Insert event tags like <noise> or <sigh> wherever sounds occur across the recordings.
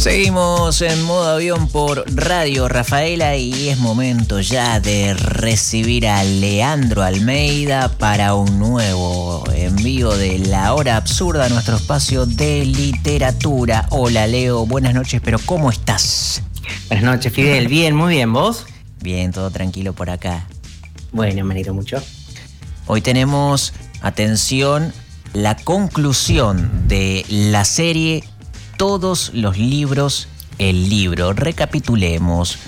Seguimos en modo avión por Radio Rafaela y es momento ya de recibir a Leandro Almeida para un nuevo envío de La Hora Absurda, nuestro espacio de literatura. Hola Leo, buenas noches, pero ¿cómo estás? Buenas noches Fidel, bien, muy bien, ¿vos? Bien, todo tranquilo por acá. Bueno, me alegro mucho. Hoy tenemos, atención, la conclusión de la serie Todos los libros, el libro. Recapitulemos.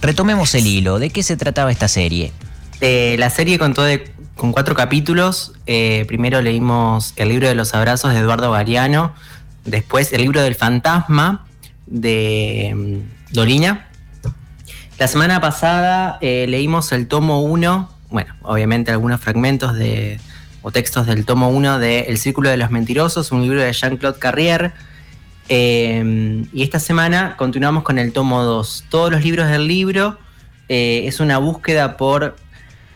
Retomemos el hilo. ¿De qué se trataba esta serie? La serie contó con cuatro capítulos. Eh, primero leímos El libro de los abrazos de Eduardo Gariano. Después El libro del fantasma de mm, Dolina. La semana pasada eh, leímos el tomo 1, bueno, obviamente algunos fragmentos de, o textos del tomo 1 de El Círculo de los Mentirosos, un libro de Jean-Claude Carrier. Eh, y esta semana continuamos con el tomo 2. Todos los libros del libro eh, es una búsqueda por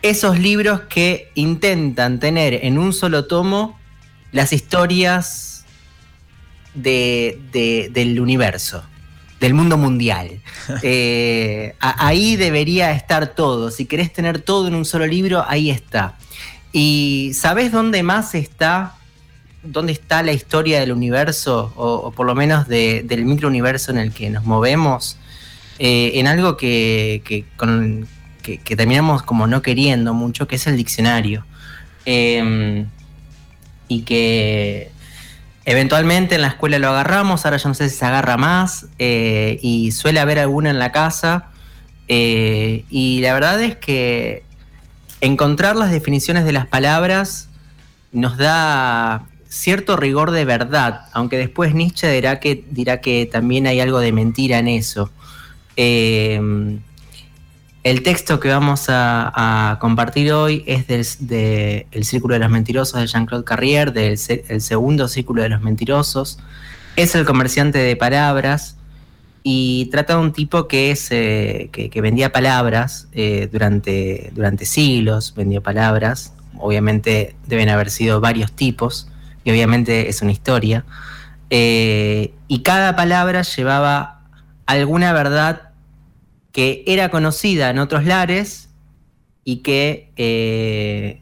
esos libros que intentan tener en un solo tomo las historias del universo del mundo mundial. <laughs> Eh, ahí debería estar todo. Si querés tener todo en un solo libro, ahí está. ¿Y sabés dónde más está? ¿Dónde está la historia del universo? O, por lo menos del microuniverso en el que nos movemos. Eh, en algo que, que, terminamos como no queriendo mucho, que es el diccionario. Em, y que Eventualmente en la escuela lo agarramos, ahora ya no sé si se agarra más eh, y suele haber alguna en la casa. Eh, y la verdad es que encontrar las definiciones de las palabras nos da cierto rigor de verdad, aunque después Nietzsche dirá que, dirá que también hay algo de mentira en eso. Eh, el texto que vamos a, compartir hoy es del El Círculo de los Mentirosos de Jean-Claude Carrier, del el segundo Círculo de los Mentirosos. Es el comerciante de palabras y trata de un tipo que, es, eh, que, vendía palabras eh, durante, durante siglos, vendió palabras. Obviamente deben haber sido varios tipos y obviamente es una historia. Eh, y cada palabra llevaba alguna verdad que era conocida en otros lares y que eh,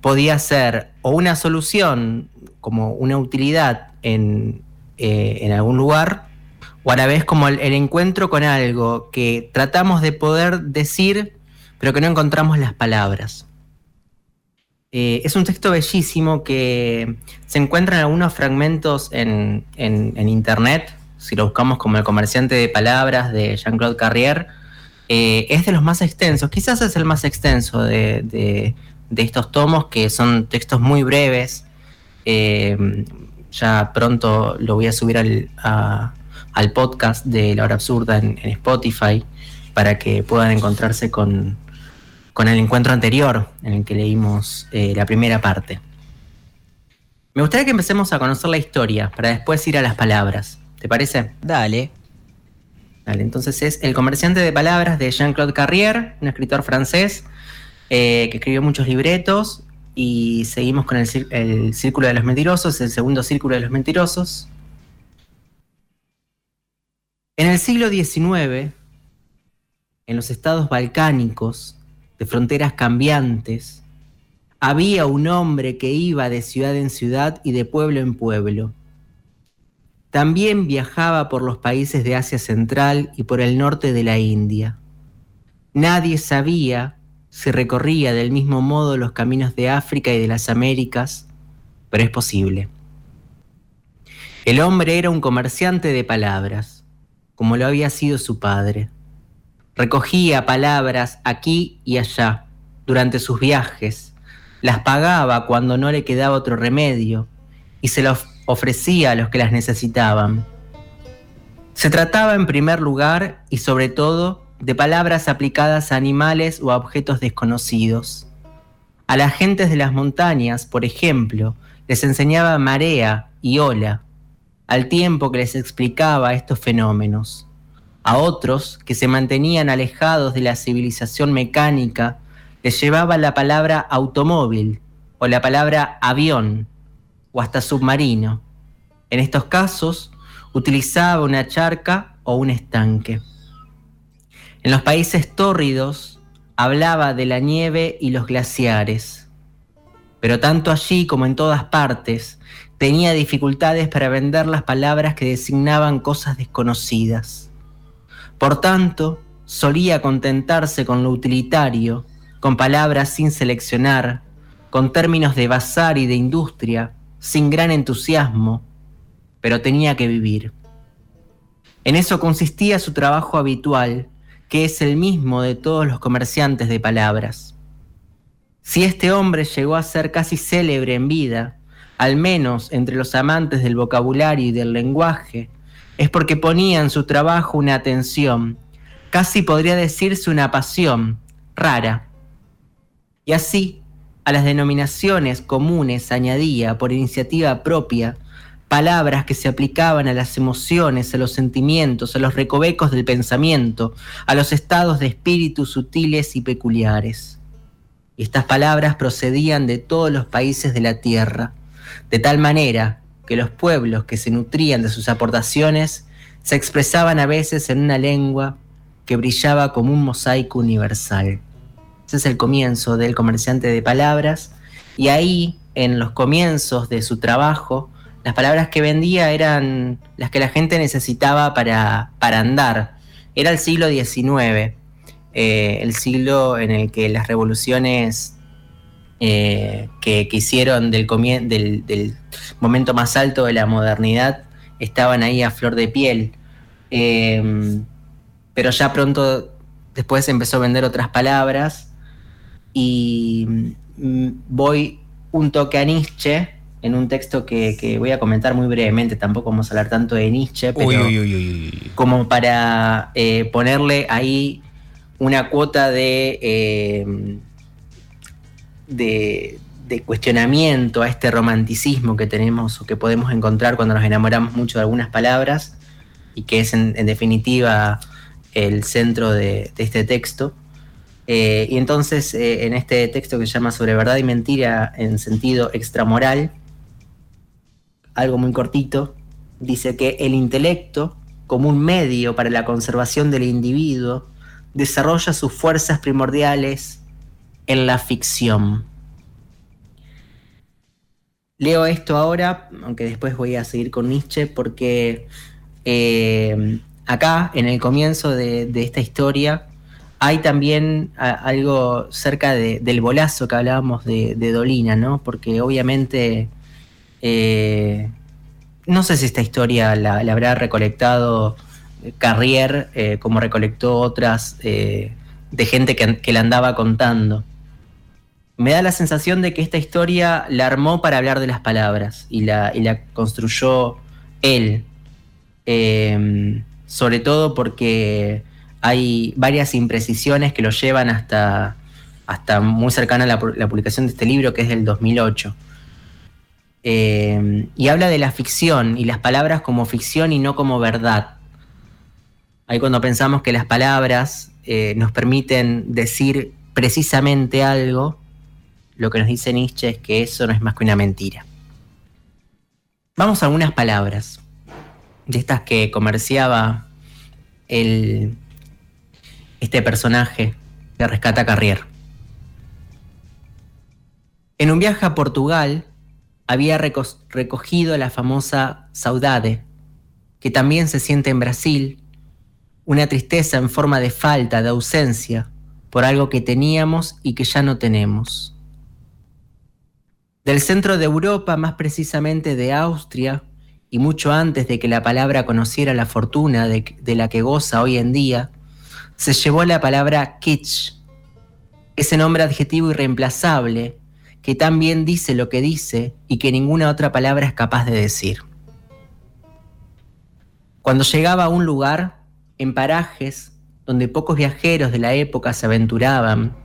podía ser o una solución como una utilidad en, eh, algún lugar, o a la vez como el, encuentro con algo que tratamos de poder decir, pero que no encontramos las palabras. Eh, es un texto bellísimo que se encuentra en algunos fragmentos en internet, si lo buscamos como el comerciante de palabras de Jean-Claude Carrier, eh, es de los más extensos, quizás es el más extenso de, estos tomos, que son textos muy breves. Eh, ya pronto lo voy a subir al, podcast de La Hora Absurda en, Spotify para que puedan encontrarse con, el encuentro anterior en el que leímos eh, la primera parte. Me gustaría que empecemos a conocer la historia para después ir a las palabras. ¿Te parece? Dale. Dale, entonces es El comerciante de palabras de Jean-Claude Carrier, un escritor francés eh, que escribió muchos libretos. Y seguimos con el, el Círculo de los Mentirosos, el segundo Círculo de los Mentirosos. En el siglo XIX, en los estados balcánicos, de fronteras cambiantes, había un hombre que iba de ciudad en ciudad y de pueblo en pueblo también viajaba por los países de Asia Central y por el norte de la India. Nadie sabía si recorría del mismo modo los caminos de África y de las Américas, pero es posible. El hombre era un comerciante de palabras, como lo había sido su padre. Recogía palabras aquí y allá durante sus viajes, las pagaba cuando no le quedaba otro remedio y se las ofrecía a los que las necesitaban. Se trataba en primer lugar y sobre todo de palabras aplicadas a animales o a objetos desconocidos. A las gentes de las montañas, por ejemplo, les enseñaba marea y ola, al tiempo que les explicaba estos fenómenos. A otros, que se mantenían alejados de la civilización mecánica, les llevaba la palabra automóvil o la palabra avión, o hasta submarino. En estos casos, utilizaba una charca o un estanque. En los países tórridos hablaba de la nieve y los glaciares, pero tanto allí como en todas partes tenía dificultades para vender las palabras que designaban cosas desconocidas. Por tanto, solía contentarse con lo utilitario, con palabras sin seleccionar, con términos de bazar y de industria, sin gran entusiasmo, pero tenía que vivir. En eso consistía su trabajo habitual, que es el mismo de todos los comerciantes de palabras. Si este hombre llegó a ser casi célebre en vida, al menos entre los amantes del vocabulario y del lenguaje, es porque ponía en su trabajo una atención, casi podría decirse una pasión, rara. Y así, a las denominaciones comunes añadía, por iniciativa propia, palabras que se aplicaban a las emociones, a los sentimientos, a los recovecos del pensamiento, a los estados de espíritu sutiles y peculiares. Estas palabras procedían de todos los países de la tierra, de tal manera que los pueblos que se nutrían de sus aportaciones se expresaban a veces en una lengua que brillaba como un mosaico universal. Ese es el comienzo del comerciante de palabras y ahí, en los comienzos de su trabajo, las palabras que vendía eran las que la gente necesitaba para, para andar. Era el siglo XIX, eh, el siglo en el que las revoluciones eh, que, hicieron del, del, momento más alto de la modernidad estaban ahí a flor de piel. Em, pero ya pronto después empezó a vender otras palabras y mm, voy un toque a Nietzsche en un texto que, voy a comentar muy brevemente, tampoco vamos a hablar tanto de Nietzsche, pero como para eh, ponerle ahí una cuota de de, cuestionamiento a este romanticismo que tenemos o que podemos encontrar cuando nos enamoramos mucho de algunas palabras y que es en, definitiva el centro de, este texto. Eh, y entonces eh, en este texto que se llama sobre verdad y mentira en sentido extramoral, algo muy cortito, dice que el intelecto, como un medio para la conservación del individuo, desarrolla sus fuerzas primordiales en la ficción. Leo esto ahora, aunque después voy a seguir con Nietzsche, porque eh, acá, en el comienzo de, esta historia, hay también algo cerca del bolazo que hablábamos de, Dolina, ¿no? Porque obviamente, eh, no sé si esta historia la, habrá recolectado Carrier eh, como recolectó otras de gente que, que la andaba contando me da la sensación de que esta historia la armó para hablar de las palabras y la, construyó él. Em, sobre todo porque hay varias imprecisiones que lo llevan hasta, hasta muy cercana a la, publicación de este libro, que es del 2008. Em, y habla de la ficción y las palabras como ficción y no como verdad. Ahí cuando pensamos que las palabras eh, nos permiten decir precisamente algo, lo que nos dice Nietzsche es que eso no es más que una mentira. Vamos a algunas palabras de estas que comerciaba el, este personaje que rescata Carrier. En un viaje a Portugal había recogido la famosa saudade, que también se siente en Brasil, una tristeza en forma de falta, de ausencia, por algo que teníamos y que ya no tenemos del centro de Europa, más precisamente de Austria, y mucho antes de que la palabra conociera la fortuna de, la que goza hoy en día, se llevó la palabra kitsch, ese nombre adjetivo irreemplazable que tan bien dice lo que dice y que ninguna otra palabra es capaz de decir. Cuando llegaba a un lugar, en parajes donde pocos viajeros de la época se aventuraban,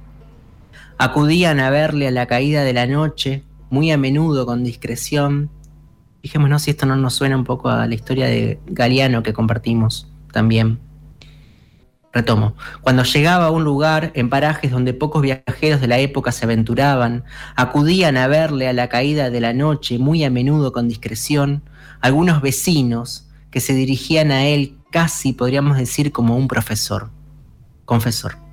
acudían a verle a la caída de la noche muy a menudo con discreción. Fijémonos si esto no nos suena un poco a la historia de Galeano que compartimos también. Retomo. Cuando llegaba a un lugar en parajes donde pocos viajeros de la época se aventuraban, acudían a verle a la caída de la noche muy a menudo con discreción algunos vecinos que se dirigían a él casi, podríamos decir, como un profesor, confesor.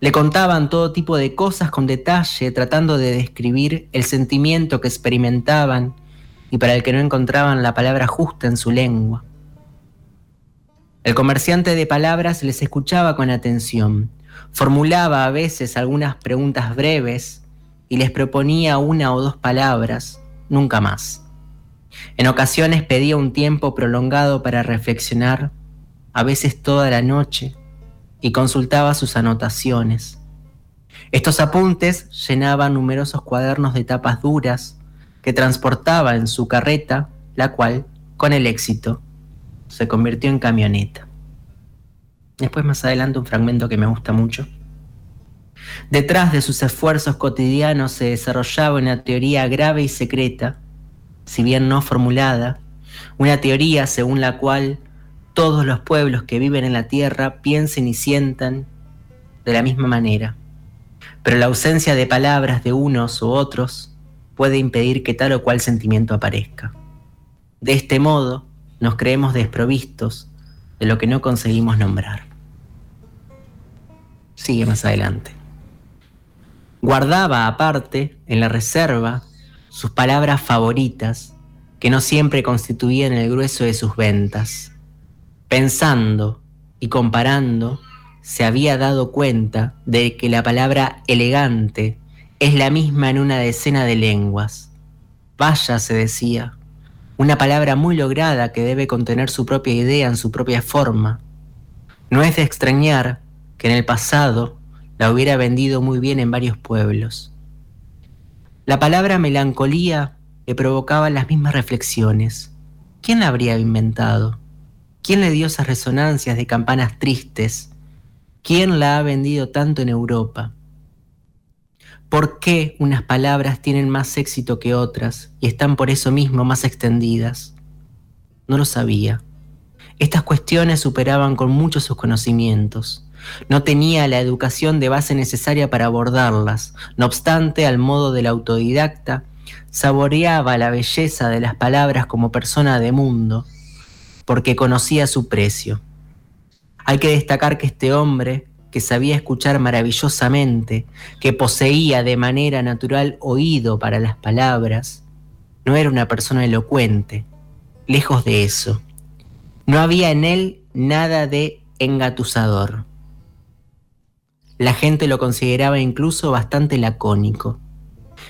Le contaban todo tipo de cosas con detalle, tratando de describir el sentimiento que experimentaban y para el que no encontraban la palabra justa en su lengua. El comerciante de palabras les escuchaba con atención, formulaba a veces algunas preguntas breves y les proponía una o dos palabras, nunca más. En ocasiones pedía un tiempo prolongado para reflexionar, a veces toda la noche, y consultaba sus anotaciones. Estos apuntes llenaban numerosos cuadernos de tapas duras que transportaba en su carreta, la cual, con el éxito, se convirtió en camioneta. Después más adelante un fragmento que me gusta mucho. Detrás de sus esfuerzos cotidianos se desarrollaba una teoría grave y secreta, si bien no formulada, una teoría según la cual todos los pueblos que viven en la tierra piensen y sientan de la misma manera. Pero la ausencia de palabras de unos u otros puede impedir que tal o cual sentimiento aparezca. De este modo, nos creemos desprovistos de lo que no conseguimos nombrar. Sigue más adelante. Guardaba aparte, en la reserva, sus palabras favoritas, que no siempre constituían el grueso de sus ventas. Pensando y comparando, se había dado cuenta de que la palabra elegante es la misma en una decena de lenguas. Vaya, se decía, una palabra muy lograda que debe contener su propia idea en su propia forma. No es de extrañar que en el pasado la hubiera vendido muy bien en varios pueblos. La palabra melancolía le provocaba las mismas reflexiones. ¿Quién la habría inventado? ¿Quién le dio esas resonancias de campanas tristes? ¿Quién la ha vendido tanto en Europa? ¿Por qué unas palabras tienen más éxito que otras y están por eso mismo más extendidas? No lo sabía. Estas cuestiones superaban con mucho sus conocimientos. No tenía la educación de base necesaria para abordarlas. No obstante, al modo del autodidacta, saboreaba la belleza de las palabras como persona de mundo, porque conocía su precio. Hay que destacar que este hombre que sabía escuchar maravillosamente, que poseía de manera natural oído para las palabras, no era una persona elocuente, lejos de eso. No había en él nada de engatusador. La gente lo consideraba incluso bastante lacónico.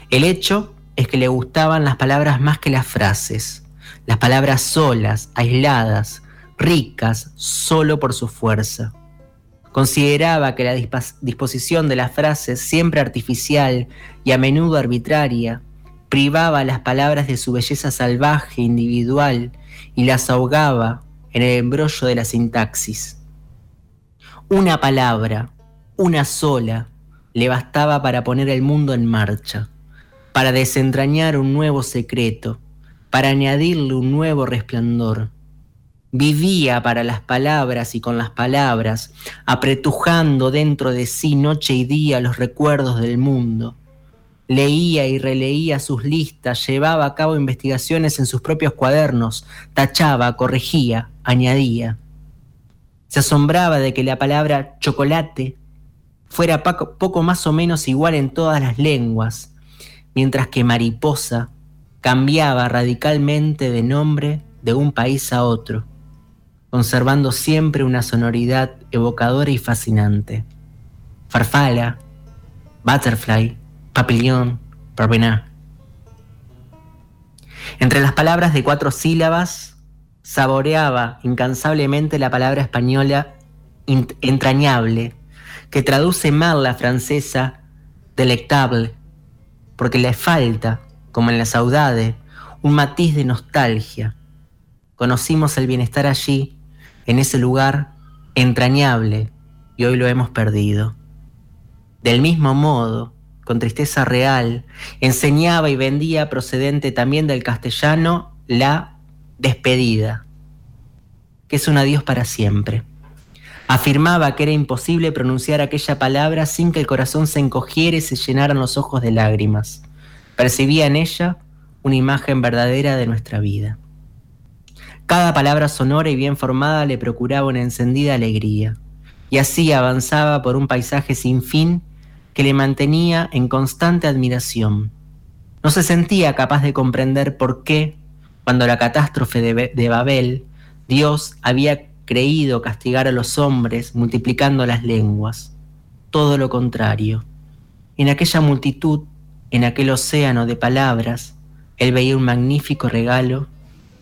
El hecho es que le gustaban las palabras más que las frases, las palabras solas, aisladas, ricas, solo por su fuerza. Consideraba que la disposición de las frases, siempre artificial y a menudo arbitraria, privaba las palabras de su belleza salvaje, individual, y las ahogaba en el embrollo de la sintaxis. Una palabra, una sola, le bastaba para poner el mundo en marcha, para desentrañar un nuevo secreto, para añadirle un nuevo resplandor Vivía para las palabras y con las palabras, apretujando dentro de sí noche y día los recuerdos del mundo. Leía y releía sus listas, llevaba a cabo investigaciones en sus propios cuadernos, tachaba, corregía, añadía. Se asombraba de que la palabra chocolate fuera poco más o menos igual en todas las lenguas, mientras que mariposa cambiaba radicalmente de nombre de un país a otro conservando siempre una sonoridad evocadora y fascinante. Farfala, butterfly, papillon, parvenà. Entre las palabras de cuatro sílabas, saboreaba incansablemente la palabra española entrañable, que traduce mal la francesa delectable, porque le falta, como en la saudade, un matiz de nostalgia. Conocimos el bienestar allí en ese lugar entrañable y hoy lo hemos perdido. Del mismo modo, con tristeza real, enseñaba y vendía procedente también del castellano la despedida, que es un adiós para siempre. Afirmaba que era imposible pronunciar aquella palabra sin que el corazón se encogiera y se llenaran los ojos de lágrimas. Percibía en ella una imagen verdadera de nuestra vida. Cada palabra sonora y bien formada le procuraba una encendida alegría, y así avanzaba por un paisaje sin fin que le mantenía en constante admiración. No se sentía capaz de comprender por qué, cuando la catástrofe de, Babel, Dios había creído castigar a los hombres multiplicando las lenguas. Todo lo contrario. En aquella multitud, en aquel océano de palabras, él veía un magnífico regalo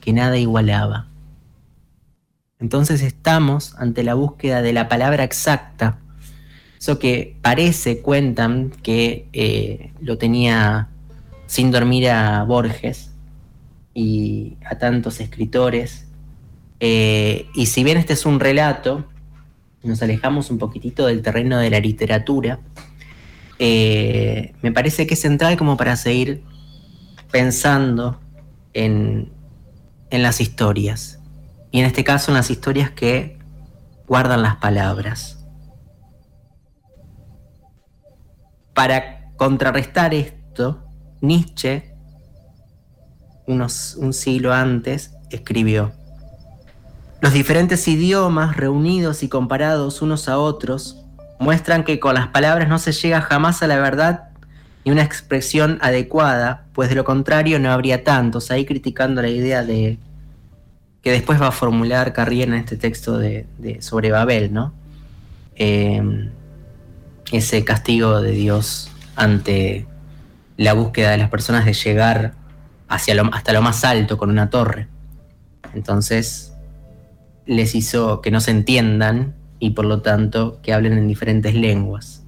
que nada igualaba. Entonces estamos ante la búsqueda de la palabra exacta. Eso que parece, cuentan, que eh, lo tenía sin dormir a Borges y a tantos escritores eh, y si bien este es un relato, nos alejamos un poquitito del terreno de la literatura, eh, me parece que es central como para seguir pensando en, en las historias. Y en este caso en las historias que guardan las palabras. Para contrarrestar esto, Nietzsche, unos, un siglo antes, escribió, los diferentes idiomas reunidos y comparados unos a otros muestran que con las palabras no se llega jamás a la verdad ni una expresión adecuada, pues de lo contrario no habría tantos, ahí criticando la idea de que después va a formular Carriera en este texto de, sobre Babel, ¿no? Eh, ese castigo de Dios ante la búsqueda de las personas de llegar hacia hasta lo más alto con una torre. Entonces, les hizo que no se entiendan y por lo tanto que hablen en diferentes lenguas.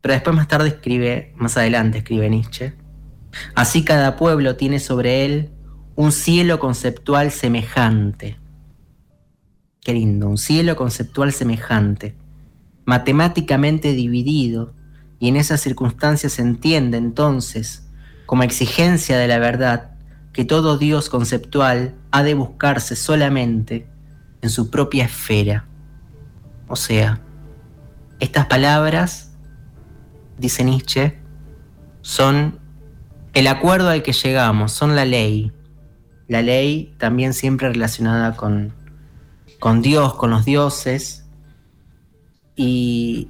Pero después más tarde escribe, más adelante escribe Nietzsche, así cada pueblo tiene sobre él un cielo conceptual semejante. Qué lindo, un cielo conceptual semejante, matemáticamente dividido, y en esas circunstancias se entiende entonces, como exigencia de la verdad, que todo Dios conceptual ha de buscarse solamente en su propia esfera. O sea, estas palabras, dice Nietzsche, son el acuerdo al que llegamos, son la ley. La ley también siempre relacionada con, con Dios, con los dioses, y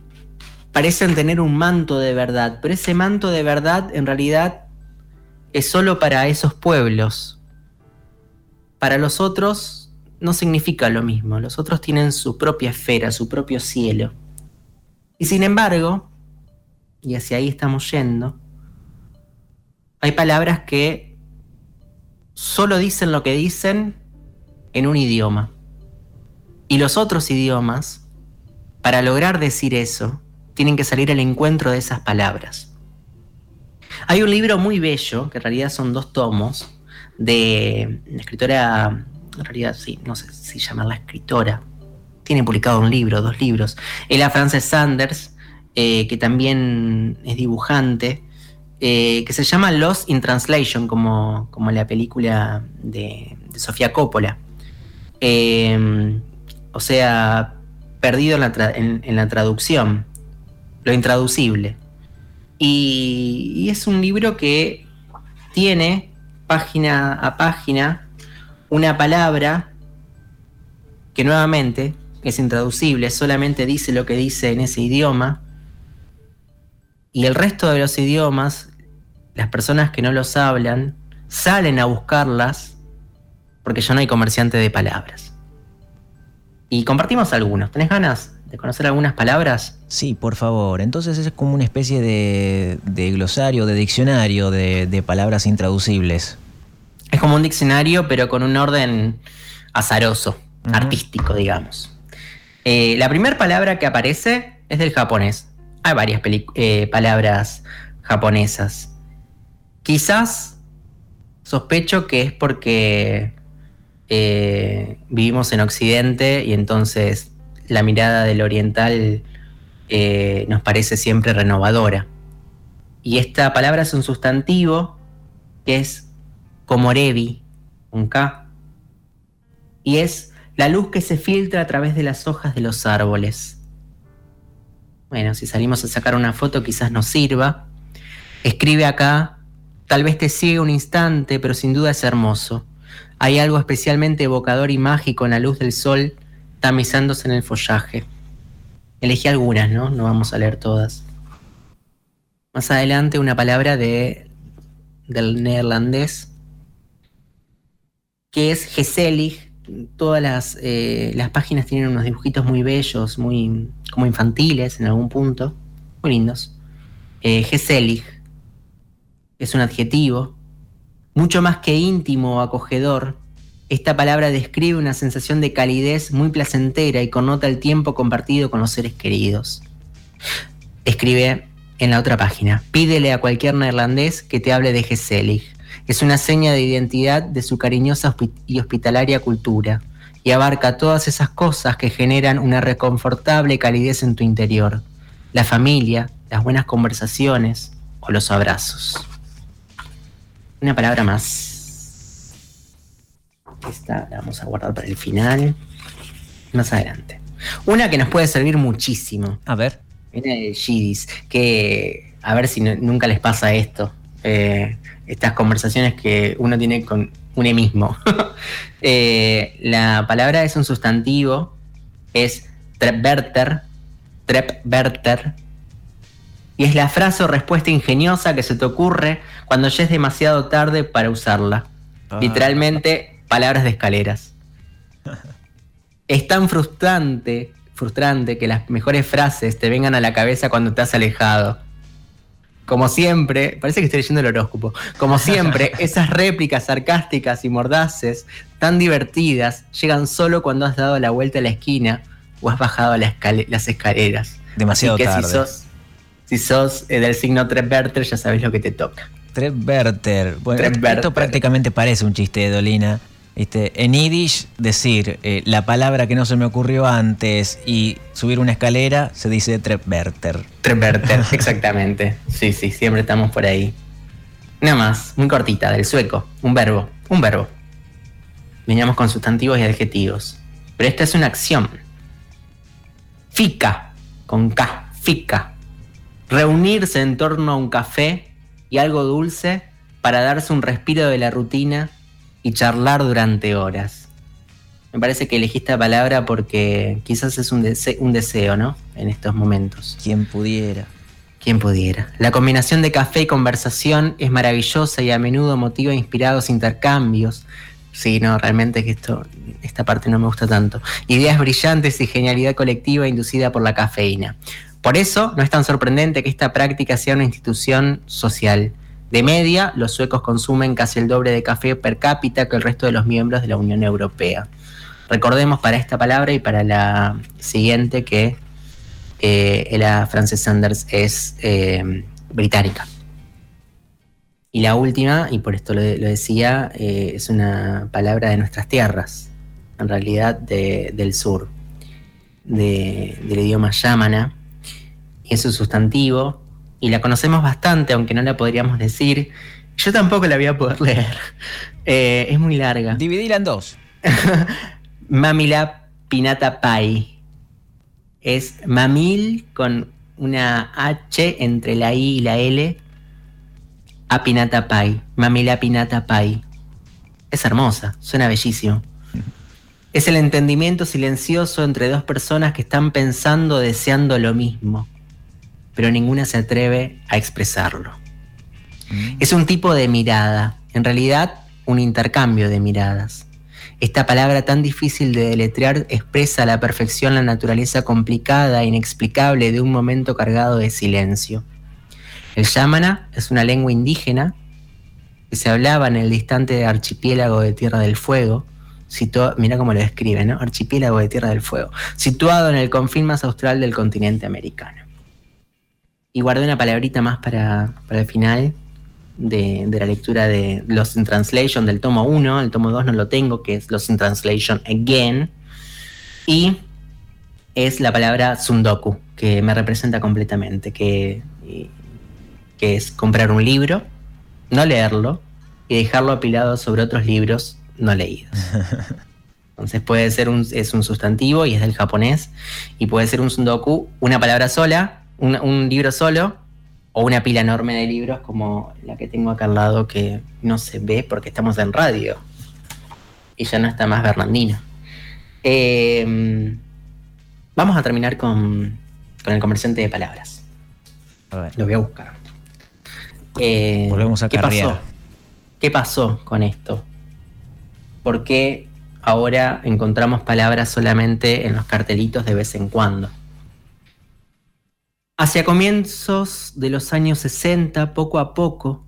parecen tener un manto de verdad, pero ese manto de verdad en realidad es solo para esos pueblos. Para los otros no significa lo mismo. Los otros tienen su propia esfera, su propio cielo. Y sin embargo, y hacia ahí estamos yendo, hay palabras que solo dicen lo que dicen en un idioma. Y los otros idiomas, para lograr decir eso, tienen que salir al encuentro de esas palabras. Hay un libro muy bello, que en realidad son dos tomos, de la escritora en realidad sí, no sé si llamarla escritora. Tiene publicado un libro, dos libros. Ella Frances Sanders, eh, que también es dibujante, eh, que se llama Lost in Translation, como, como la película de, Sofía Coppola. Eh, o sea, perdido en la, en la, traducción, lo intraducible. Y, y es un libro que tiene página a página una palabra que nuevamente es intraducible, solamente dice lo que dice en ese idioma, y el resto de los idiomas, las personas que no los hablan, salen a buscarlas porque ya no hay comerciante de palabras. Y compartimos algunos. ¿Tenés ganas de conocer algunas palabras? Sí, por favor. Entonces es como una especie de, glosario, de diccionario de, de palabras intraducibles. Es como un diccionario, pero con un orden azaroso, artístico, digamos. Eh, la primera palabra que aparece es del japonés. Hay varias eh, palabras japonesas. Quizás sospecho que es porque eh, vivimos en Occidente y entonces la mirada del oriental nos parece siempre renovadora. Y esta palabra es un sustantivo que es Komorebi, un K, y es la luz que se filtra a través de las hojas de los árboles. Bueno, si salimos a sacar una foto quizás nos sirva. Escribe acá, tal vez te sigue un instante, pero sin duda es hermoso. Hay algo especialmente evocador y mágico en la luz del sol tamizándose en el follaje. Elegí algunas, ¿no? No vamos a leer todas. Más adelante una palabra de, del neerlandés que es geselig. Todas las, eh, las páginas tienen unos dibujitos muy bellos, muy como infantiles en algún punto, muy lindos. Eh, geselig es un adjetivo, mucho más que íntimo o acogedor. Esta palabra describe una sensación de calidez muy placentera y connota el tiempo compartido con los seres queridos. Escribe en la otra página, pídele a cualquier neerlandés que te hable de Geselig. Es una seña de identidad de su cariñosa y hospitalaria cultura y abarca todas esas cosas que generan una reconfortable calidez en tu interior. La familia, las buenas conversaciones o los abrazos. Una palabra más. Esta la vamos a guardar para el final. Más adelante. Una que nos puede servir muchísimo. A ver. Viene de Gidis, que a ver si nunca les pasa esto. Eh, estas conversaciones que uno tiene con uno mismo. <laughs> Eh, la palabra es un sustantivo, es trepverter, trepverter, y es la frase o respuesta ingeniosa que se te ocurre cuando ya es demasiado tarde para usarla. Ah. Literalmente, palabras de escaleras. <laughs> es tan frustrante, frustrante que las mejores frases te vengan a la cabeza cuando te has alejado. Como siempre, parece que estoy leyendo el horóscopo. Como siempre, <laughs> esas réplicas sarcásticas y mordaces, tan divertidas, llegan solo cuando has dado la vuelta a la esquina o has bajado las escaleras. Demasiado tarde si sos eh, del signo Trepverter, ya sabes lo que te toca. Trepverter. Bueno, esto prácticamente parece un chiste de Dolina. Este, en Yiddish, decir eh, la palabra que no se me ocurrió antes y subir una escalera se dice Trepverter. Trepverter, <laughs> exactamente. Sí, sí, siempre estamos por ahí. Nada más, muy cortita, del sueco. Un verbo, un verbo. Veníamos con sustantivos y adjetivos. Pero esta es una acción. Fica, con K, fica reunirse en torno a un café y algo dulce para darse un respiro de la rutina y charlar durante horas. Me parece que elegí esta palabra porque quizás es un, deseo, ¿no? En estos momentos. Quien pudiera. Quien pudiera. La combinación de café y conversación es maravillosa y a menudo motiva inspirados intercambios. Sí, no, realmente que esto, esta parte no me gusta tanto. Ideas brillantes y genialidad colectiva inducida por la cafeína. Por eso no es tan sorprendente que esta práctica sea una institución social. De media, los suecos consumen casi el doble de café per cápita que el resto de los miembros de la Unión Europea. Recordemos para esta palabra y para la siguiente que eh, Ella Frances Sanders es eh, británica. Y la última, y por esto lo, decía, eh, es una palabra de nuestras tierras, en realidad del sur, del idioma yamana, es un sustantivo, y la conocemos bastante, aunque no la podríamos decir. Yo tampoco la voy a poder leer. <laughs> Eh, es muy larga. Dividila en dos. <laughs> Mamila Pinata Pai. Es mamil con una H entre la I y la L. A Pinata Pai. Mamila Pinata Pai. Es hermosa, suena bellísimo. Es el entendimiento silencioso entre dos personas que están pensando, deseando lo mismo pero ninguna se atreve a expresarlo. Mm. Es un tipo de mirada, en realidad un intercambio de miradas. Esta palabra tan difícil de deletrear expresa a la perfección la naturaleza complicada e inexplicable de un momento cargado de silencio. El yamana es una lengua indígena que se hablaba en el distante archipiélago de Tierra del Fuego, mira cómo lo describe, ¿no? Archipiélago de Tierra del Fuego, situado en el confín más austral del continente americano. Y guardé una palabrita más para, el final de, la lectura de Los in Translation del tomo 1. El tomo 2 no lo tengo, que es Los in Translation Again. Y es la palabra sundoku, que me representa completamente, que, que es comprar un libro, no leerlo y dejarlo apilado sobre otros libros no leídos. <laughs> Entonces puede ser un, es un sustantivo y es del japonés, y puede ser un sundoku, una palabra sola, un, libro solo o una pila enorme de libros como la que tengo acá al lado que no se ve porque estamos en radio. y ya no está más Bernardino. Em, vamos a terminar con, el comerciante de palabras. Lo voy a buscar. Eh, Volvemos a ¿qué pasó? ¿Qué pasó con esto? ¿Por qué ahora encontramos palabras solamente en los cartelitos de vez en cuando? Hacia comienzos de los años 60, poco a poco,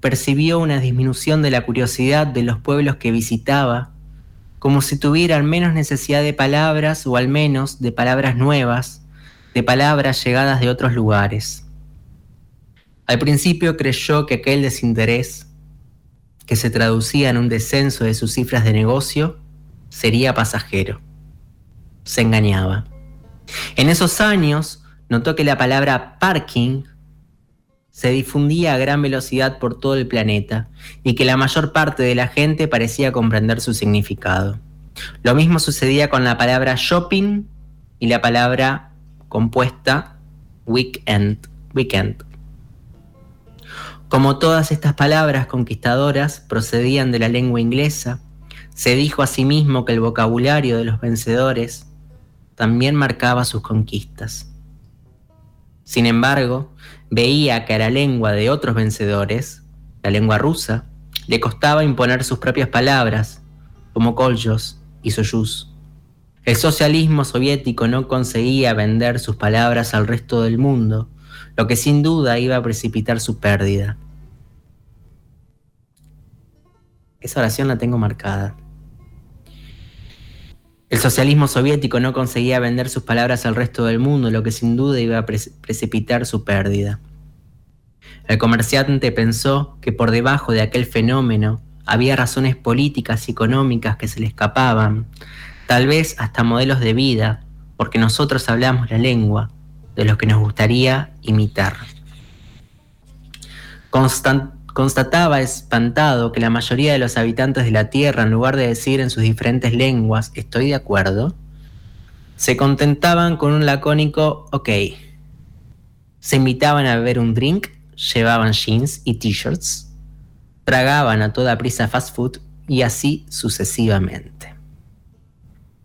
percibió una disminución de la curiosidad de los pueblos que visitaba, como si tuvieran menos necesidad de palabras o al menos de palabras nuevas, de palabras llegadas de otros lugares. Al principio creyó que aquel desinterés, que se traducía en un descenso de sus cifras de negocio, sería pasajero. Se engañaba. En esos años notó que la palabra parking se difundía a gran velocidad por todo el planeta y que la mayor parte de la gente parecía comprender su significado. Lo mismo sucedía con la palabra shopping y la palabra compuesta weekend. weekend. Como todas estas palabras conquistadoras procedían de la lengua inglesa, se dijo asimismo que el vocabulario de los vencedores también marcaba sus conquistas. Sin embargo, veía que a la lengua de otros vencedores, la lengua rusa, le costaba imponer sus propias palabras, como Koljos y Soyuz. El socialismo soviético no conseguía vender sus palabras al resto del mundo, lo que sin duda iba a precipitar su pérdida. Esa oración la tengo marcada. El socialismo soviético no conseguía vender sus palabras al resto del mundo, lo que sin duda iba a precipitar su pérdida. El comerciante pensó que por debajo de aquel fenómeno había razones políticas y económicas que se le escapaban, tal vez hasta modelos de vida, porque nosotros hablamos la lengua de los que nos gustaría imitar. Constant Constataba espantado que la mayoría de los habitantes de la Tierra, en lugar de decir en sus diferentes lenguas estoy de acuerdo, se contentaban con un lacónico ok. Se invitaban a beber un drink, llevaban jeans y t-shirts, tragaban a toda prisa fast food y así sucesivamente.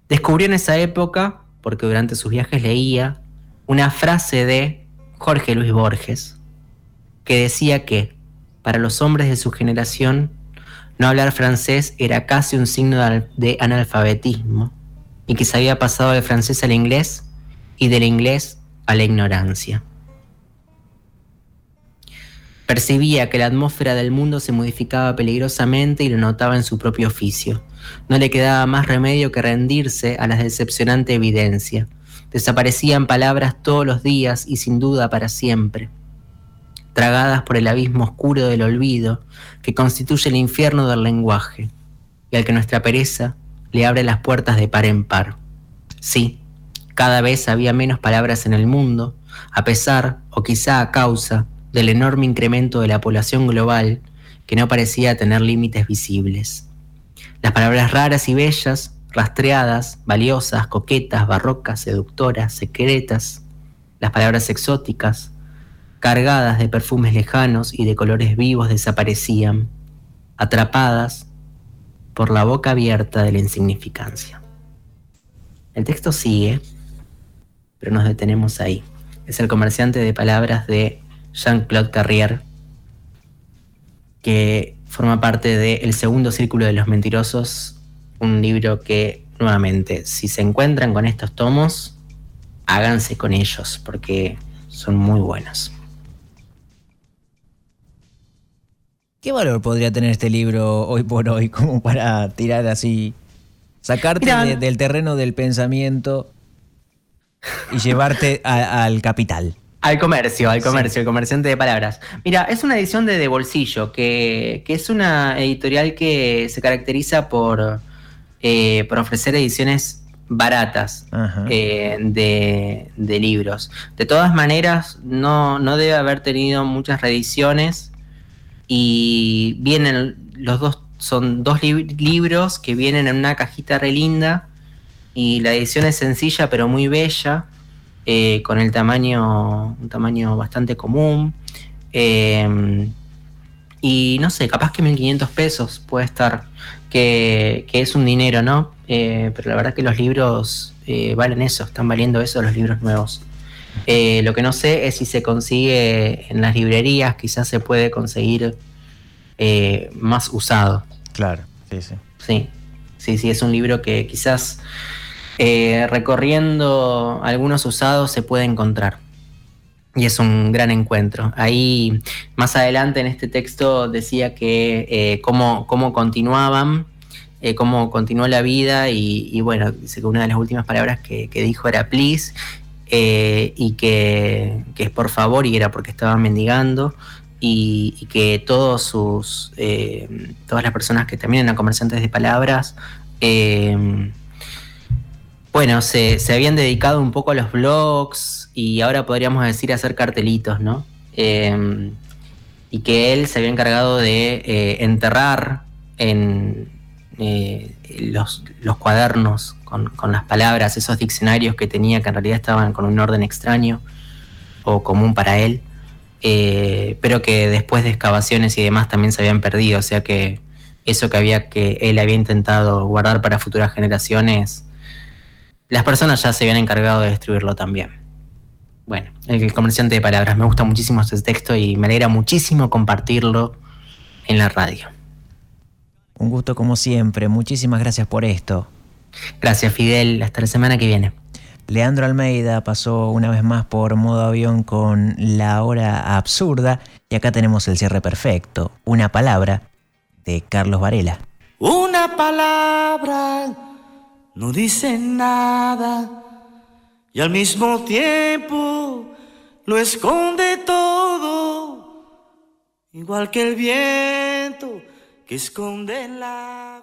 Descubrió en esa época, porque durante sus viajes leía, una frase de Jorge Luis Borges, que decía que para los hombres de su generación, no hablar francés era casi un signo de analfabetismo y que se había pasado del francés al inglés y del inglés a la ignorancia. Percibía que la atmósfera del mundo se modificaba peligrosamente y lo notaba en su propio oficio. No le quedaba más remedio que rendirse a la decepcionante evidencia. Desaparecían palabras todos los días y sin duda para siempre tragadas por el abismo oscuro del olvido que constituye el infierno del lenguaje, y al que nuestra pereza le abre las puertas de par en par. Sí, cada vez había menos palabras en el mundo, a pesar, o quizá a causa, del enorme incremento de la población global que no parecía tener límites visibles. Las palabras raras y bellas, rastreadas, valiosas, coquetas, barrocas, seductoras, secretas, las palabras exóticas, cargadas de perfumes lejanos y de colores vivos, desaparecían, atrapadas por la boca abierta de la insignificancia. El texto sigue, pero nos detenemos ahí. Es el comerciante de palabras de Jean-Claude Carrier, que forma parte de El segundo círculo de los mentirosos, un libro que, nuevamente, si se encuentran con estos tomos, háganse con ellos, porque son muy buenos. ¿Qué valor podría tener este libro hoy por hoy como para tirar así, sacarte del terreno del pensamiento y llevarte al capital? Al comercio, al comercio, el comerciante de palabras. Mira, es una edición de De Bolsillo, que, es una editorial que se caracteriza por, eh, por ofrecer ediciones baratas eh, de, de, libros. De todas maneras, no, no debe haber tenido muchas reediciones y vienen los dos, son dos libros que vienen en una cajita re linda y la edición es sencilla pero muy bella, eh, con el tamaño, un tamaño bastante común. Eh, y no sé, capaz que 1500 pesos puede estar, que, es un dinero, ¿no? Eh, pero la verdad que los libros eh, valen eso, están valiendo eso los libros nuevos. Eh, lo que no sé es si se consigue en las librerías, quizás se puede conseguir más usado. Claro, sí, sí. Sí, sí, sí, es un libro que quizás recorriendo algunos usados se puede encontrar y es un gran encuentro. Ahí, más adelante en este texto decía que eh, cómo, continuaban, eh, cómo continuó la vida y, bueno, dice que una de las últimas palabras que, dijo era please eh, y que, es por favor y era porque estaban mendigando y, que todos sus, todas las personas que también eran comerciantes de palabras, bueno, se, se habían dedicado un poco a los blogs, y ahora podríamos decir hacer cartelitos, ¿no? Y que él se había encargado de eh, enterrar en eh, los, cuadernos con, las palabras, esos diccionarios que tenía que en realidad estaban con un orden extraño o común para él, eh, pero que después de excavaciones y demás también se habían perdido, o sea que eso que había que él había intentado guardar para futuras generaciones, las personas ya se habían encargado de destruirlo también. Bueno, el comerciante de palabras. Me gusta muchísimo este texto y me alegra muchísimo compartirlo en la radio. Un gusto como siempre. Muchísimas gracias por esto. Gracias, Fidel. Hasta la semana que viene. Leandro Almeida pasó una vez más por modo avión con la hora absurda y acá tenemos el cierre perfecto. Una palabra de Carlos Varela. Una palabra no dice nada y al mismo tiempo lo esconde todo, igual que el viento que esconde la...